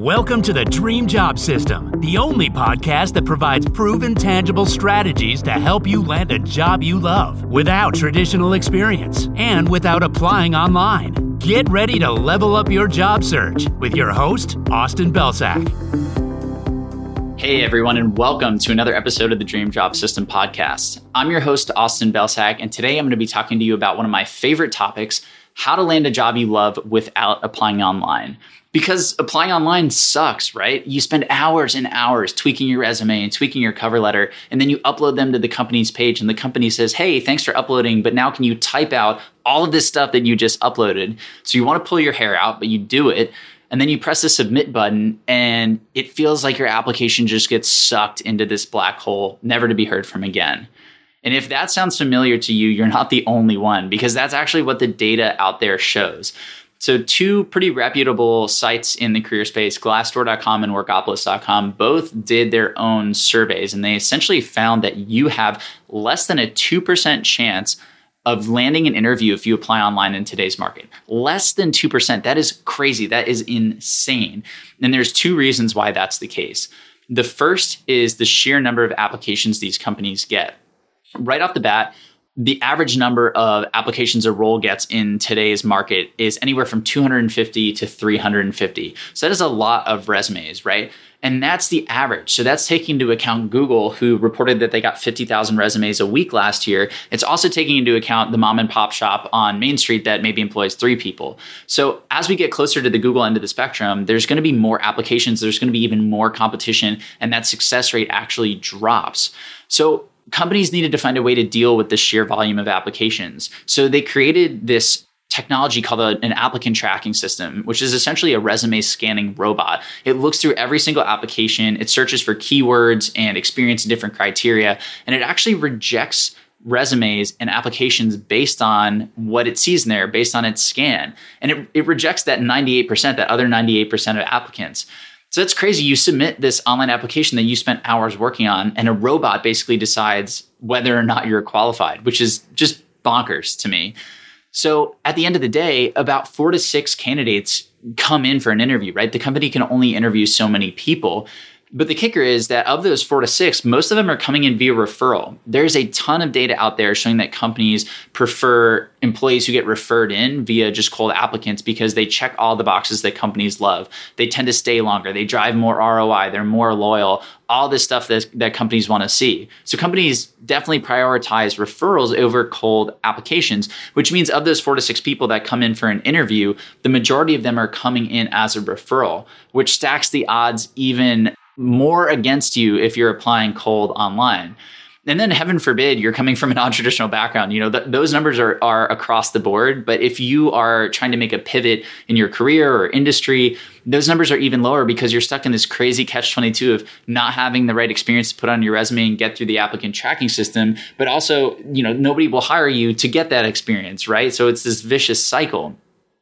Welcome to the Dream Job System, the only podcast that provides proven, tangible strategies to help you land a job you love without traditional experience and without applying online. Get ready to level up your job search with your host, Austin Belcak. Hey, everyone, and welcome to another episode of the Dream Job System podcast. I'm your host, Austin Belcak, and today I'm going to be talking to you about one of my favorite topics how to land a job you love without applying online because applying online sucks, right? You spend hours and hours tweaking your resume and tweaking your cover letter, and then you upload them to the company's page, and the company says, Hey, thanks for uploading, but now can you type out all of this stuff that you just uploaded? So you want to pull your hair out, but you do it. And then you press the submit button, and it feels like your application just gets sucked into this black hole, never to be heard from again. And if that sounds familiar to you, you're not the only one because that's actually what the data out there shows. So, two pretty reputable sites in the career space, Glassdoor.com and Workopolis.com, both did their own surveys, and they essentially found that you have less than a 2% chance of landing an interview if you apply online in today's market. Less than 2%. That is crazy. That is insane. And there's two reasons why that's the case. The first is the sheer number of applications these companies get. Right off the bat, the average number of applications a role gets in today's market is anywhere from 250 to 350. So that is a lot of resumes, right? And that's the average. So that's taking into account Google, who reported that they got 50,000 resumes a week last year. It's also taking into account the mom and pop shop on Main Street that maybe employs three people. So as we get closer to the Google end of the spectrum, there's going to be more applications, there's going to be even more competition, and that success rate actually drops. So companies needed to find a way to deal with the sheer volume of applications. So they created this technology called a, an applicant tracking system, which is essentially a resume scanning robot. It looks through every single application, it searches for keywords and experience different criteria, and it actually rejects resumes and applications based on what it sees in there, based on its scan. And it, it rejects that 98%, that other 98% of applicants. So that's crazy. You submit this online application that you spent hours working on, and a robot basically decides whether or not you're qualified, which is just bonkers to me. So at the end of the day, about four to six candidates come in for an interview, right? The company can only interview so many people. But the kicker is that of those four to six, most of them are coming in via referral. There's a ton of data out there showing that companies prefer employees who get referred in via just cold applicants because they check all the boxes that companies love. They tend to stay longer, they drive more ROI, they're more loyal, all this stuff that, that companies want to see. So companies definitely prioritize referrals over cold applications, which means of those four to six people that come in for an interview, the majority of them are coming in as a referral, which stacks the odds even more against you if you're applying cold online. And then heaven forbid you're coming from a non-traditional background. You know, th- those numbers are, are across the board. But if you are trying to make a pivot in your career or industry, those numbers are even lower because you're stuck in this crazy catch 22 of not having the right experience to put on your resume and get through the applicant tracking system. But also, you know, nobody will hire you to get that experience, right? So it's this vicious cycle.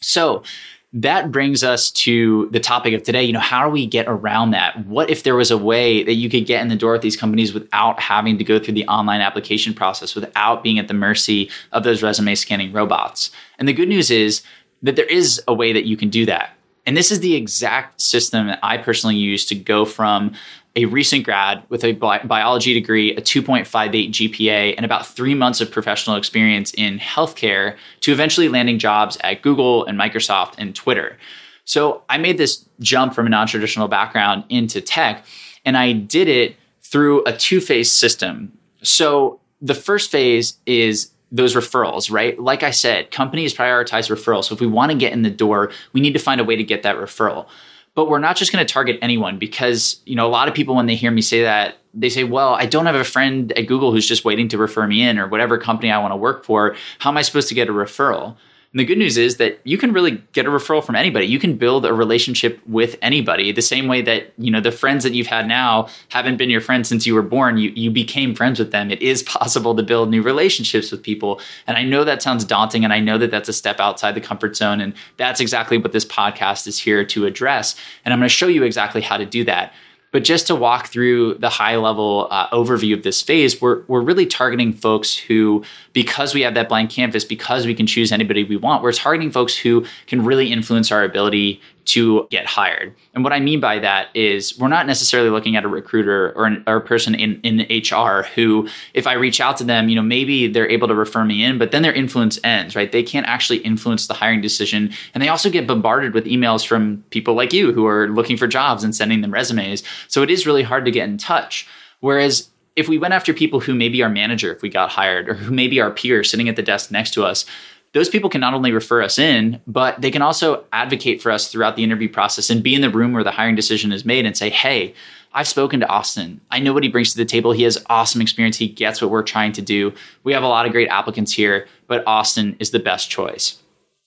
So that brings us to the topic of today. You know, how do we get around that? What if there was a way that you could get in the door with these companies without having to go through the online application process, without being at the mercy of those resume scanning robots? And the good news is that there is a way that you can do that. And this is the exact system that I personally use to go from a recent grad with a bi- biology degree, a 2.58 GPA, and about three months of professional experience in healthcare to eventually landing jobs at Google and Microsoft and Twitter. So I made this jump from a non traditional background into tech, and I did it through a two phase system. So the first phase is those referrals, right? Like I said, companies prioritize referrals. So if we want to get in the door, we need to find a way to get that referral but we're not just going to target anyone because you know a lot of people when they hear me say that they say well i don't have a friend at google who's just waiting to refer me in or whatever company i want to work for how am i supposed to get a referral and the good news is that you can really get a referral from anybody. You can build a relationship with anybody the same way that, you know, the friends that you've had now haven't been your friends since you were born. You you became friends with them. It is possible to build new relationships with people. And I know that sounds daunting and I know that that's a step outside the comfort zone and that's exactly what this podcast is here to address. And I'm going to show you exactly how to do that. But just to walk through the high level uh, overview of this phase, we're, we're really targeting folks who, because we have that blank canvas, because we can choose anybody we want, we're targeting folks who can really influence our ability to get hired. And what I mean by that is we're not necessarily looking at a recruiter or, an, or a person in, in HR who, if I reach out to them, you know, maybe they're able to refer me in, but then their influence ends, right? They can't actually influence the hiring decision. And they also get bombarded with emails from people like you who are looking for jobs and sending them resumes. So it is really hard to get in touch. Whereas if we went after people who maybe our manager, if we got hired, or who maybe our peer sitting at the desk next to us, those people can not only refer us in, but they can also advocate for us throughout the interview process and be in the room where the hiring decision is made and say, hey, I've spoken to Austin. I know what he brings to the table. He has awesome experience. He gets what we're trying to do. We have a lot of great applicants here, but Austin is the best choice.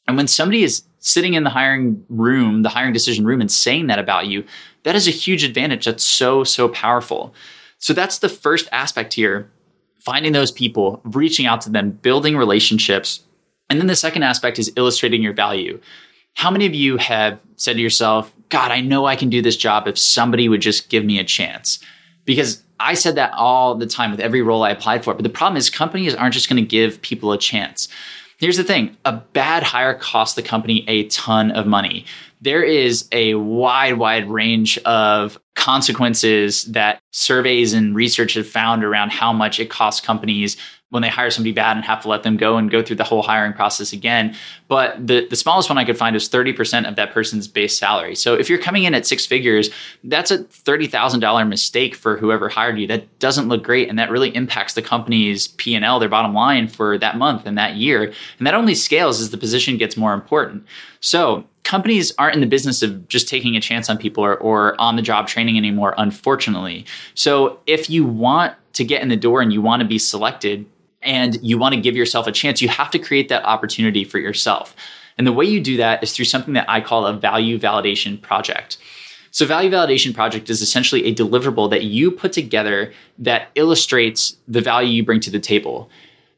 And when somebody is sitting in the hiring room, the hiring decision room, and saying that about you, that is a huge advantage. That's so, so powerful. So that's the first aspect here finding those people, reaching out to them, building relationships, and then the second aspect is illustrating your value. How many of you have said to yourself, God, I know I can do this job if somebody would just give me a chance? Because I said that all the time with every role I applied for. But the problem is, companies aren't just going to give people a chance. Here's the thing a bad hire costs the company a ton of money. There is a wide, wide range of consequences that surveys and research have found around how much it costs companies when they hire somebody bad and have to let them go and go through the whole hiring process again. But the, the smallest one I could find was 30% of that person's base salary. So if you're coming in at six figures, that's a $30,000 mistake for whoever hired you. That doesn't look great. And that really impacts the company's P&L, their bottom line for that month and that year. And that only scales as the position gets more important. So companies aren't in the business of just taking a chance on people or, or on the job training anymore, unfortunately. So if you want to get in the door and you want to be selected, and you want to give yourself a chance, you have to create that opportunity for yourself. And the way you do that is through something that I call a value validation project. So, value validation project is essentially a deliverable that you put together that illustrates the value you bring to the table.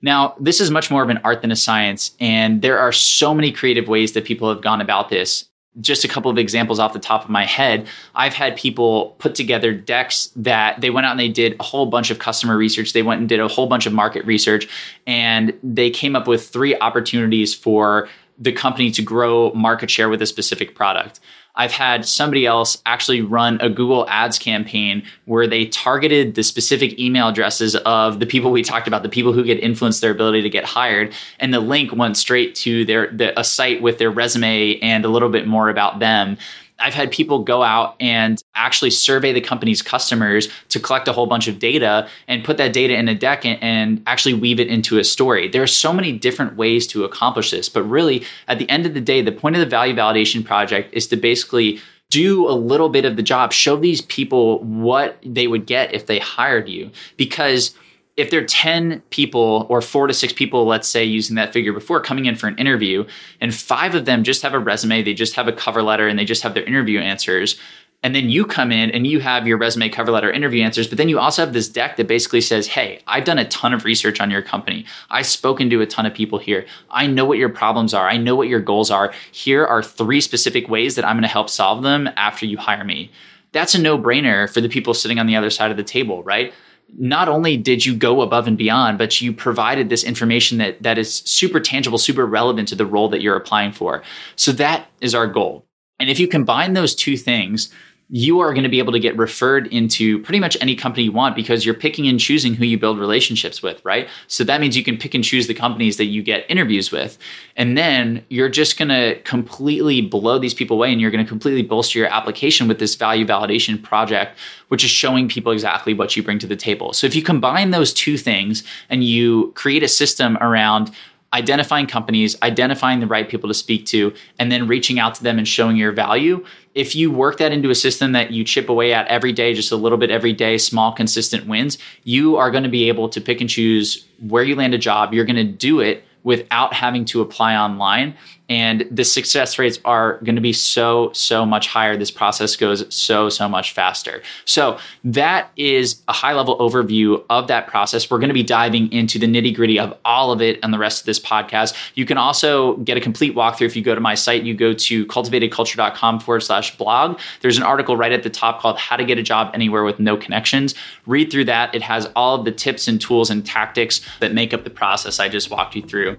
Now, this is much more of an art than a science, and there are so many creative ways that people have gone about this just a couple of examples off the top of my head, I've had people put together decks that they went out and they did a whole bunch of customer research. They went and did a whole bunch of market research, and they came up with three opportunities for the company to grow market share with a specific product. I've had somebody else actually run a Google Ads campaign where they targeted the specific email addresses of the people we talked about, the people who get influenced their ability to get hired, and the link went straight to their the, a site with their resume and a little bit more about them. I've had people go out and actually survey the company's customers to collect a whole bunch of data and put that data in a deck and, and, actually weave it into a story. There are so many different ways to accomplish this, but really, at the end of the day, the point of the value validation project is to basically do a little bit of the job, show these people what they would get if they hired you. Because if there are 10 people or four to six people, let's say, using that figure before coming in for an interview, and five of them just have a resume, they just have a cover letter, and they just have their interview answers. And then you come in and you have your resume, cover letter, interview answers, but then you also have this deck that basically says, Hey, I've done a ton of research on your company. I've spoken to a ton of people here. I know what your problems are. I know what your goals are. Here are three specific ways that I'm going to help solve them after you hire me. That's a no brainer for the people sitting on the other side of the table, right? Not only did you go above and beyond, but you provided this information that that is super tangible, super relevant to the role that you're applying for. So that is our goal. And if you combine those two things, you are going to be able to get referred into pretty much any company you want because you're picking and choosing who you build relationships with, right? So that means you can pick and choose the companies that you get interviews with. And then you're just going to completely blow these people away and you're going to completely bolster your application with this value validation project, which is showing people exactly what you bring to the table. So if you combine those two things and you create a system around identifying companies, identifying the right people to speak to, and then reaching out to them and showing your value. If you work that into a system that you chip away at every day, just a little bit every day, small, consistent wins, you are going to be able to pick and choose where you land a job. You're going to do it without having to apply online and the success rates are going to be so so much higher. This process goes so so much faster. So that is a high level overview of that process. We're going to be diving into the nitty gritty of all of it and the rest of this podcast. You can also get a complete walkthrough if you go to my site. You go to cultivatedculture.com forward slash blog. There's an article right at the top called how to get a job anywhere with no connections. Read through that. It has all of the tips and tools and tactics that make up the process i just walked you through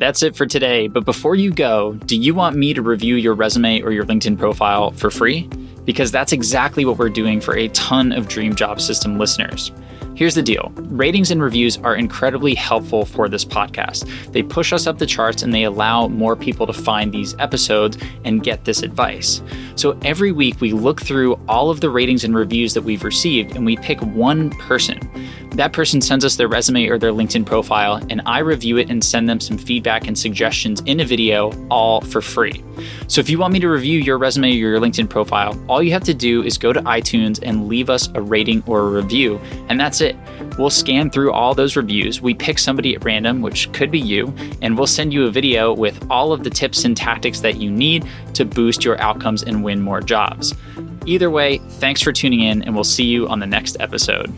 That's it for today. But before you go, do you want me to review your resume or your LinkedIn profile for free? Because that's exactly what we're doing for a ton of Dream Job System listeners. Here's the deal ratings and reviews are incredibly helpful for this podcast. They push us up the charts and they allow more people to find these episodes and get this advice. So every week we look through all of the ratings and reviews that we've received and we pick one person. That person sends us their resume or their LinkedIn profile, and I review it and send them some feedback and suggestions in a video, all for free. So if you want me to review your resume or your LinkedIn profile, all you have to do is go to iTunes and leave us a rating or a review, and that's it. We'll scan through all those reviews. We pick somebody at random, which could be you, and we'll send you a video with all of the tips and tactics that you need to boost your outcomes and win more jobs. Either way, thanks for tuning in, and we'll see you on the next episode.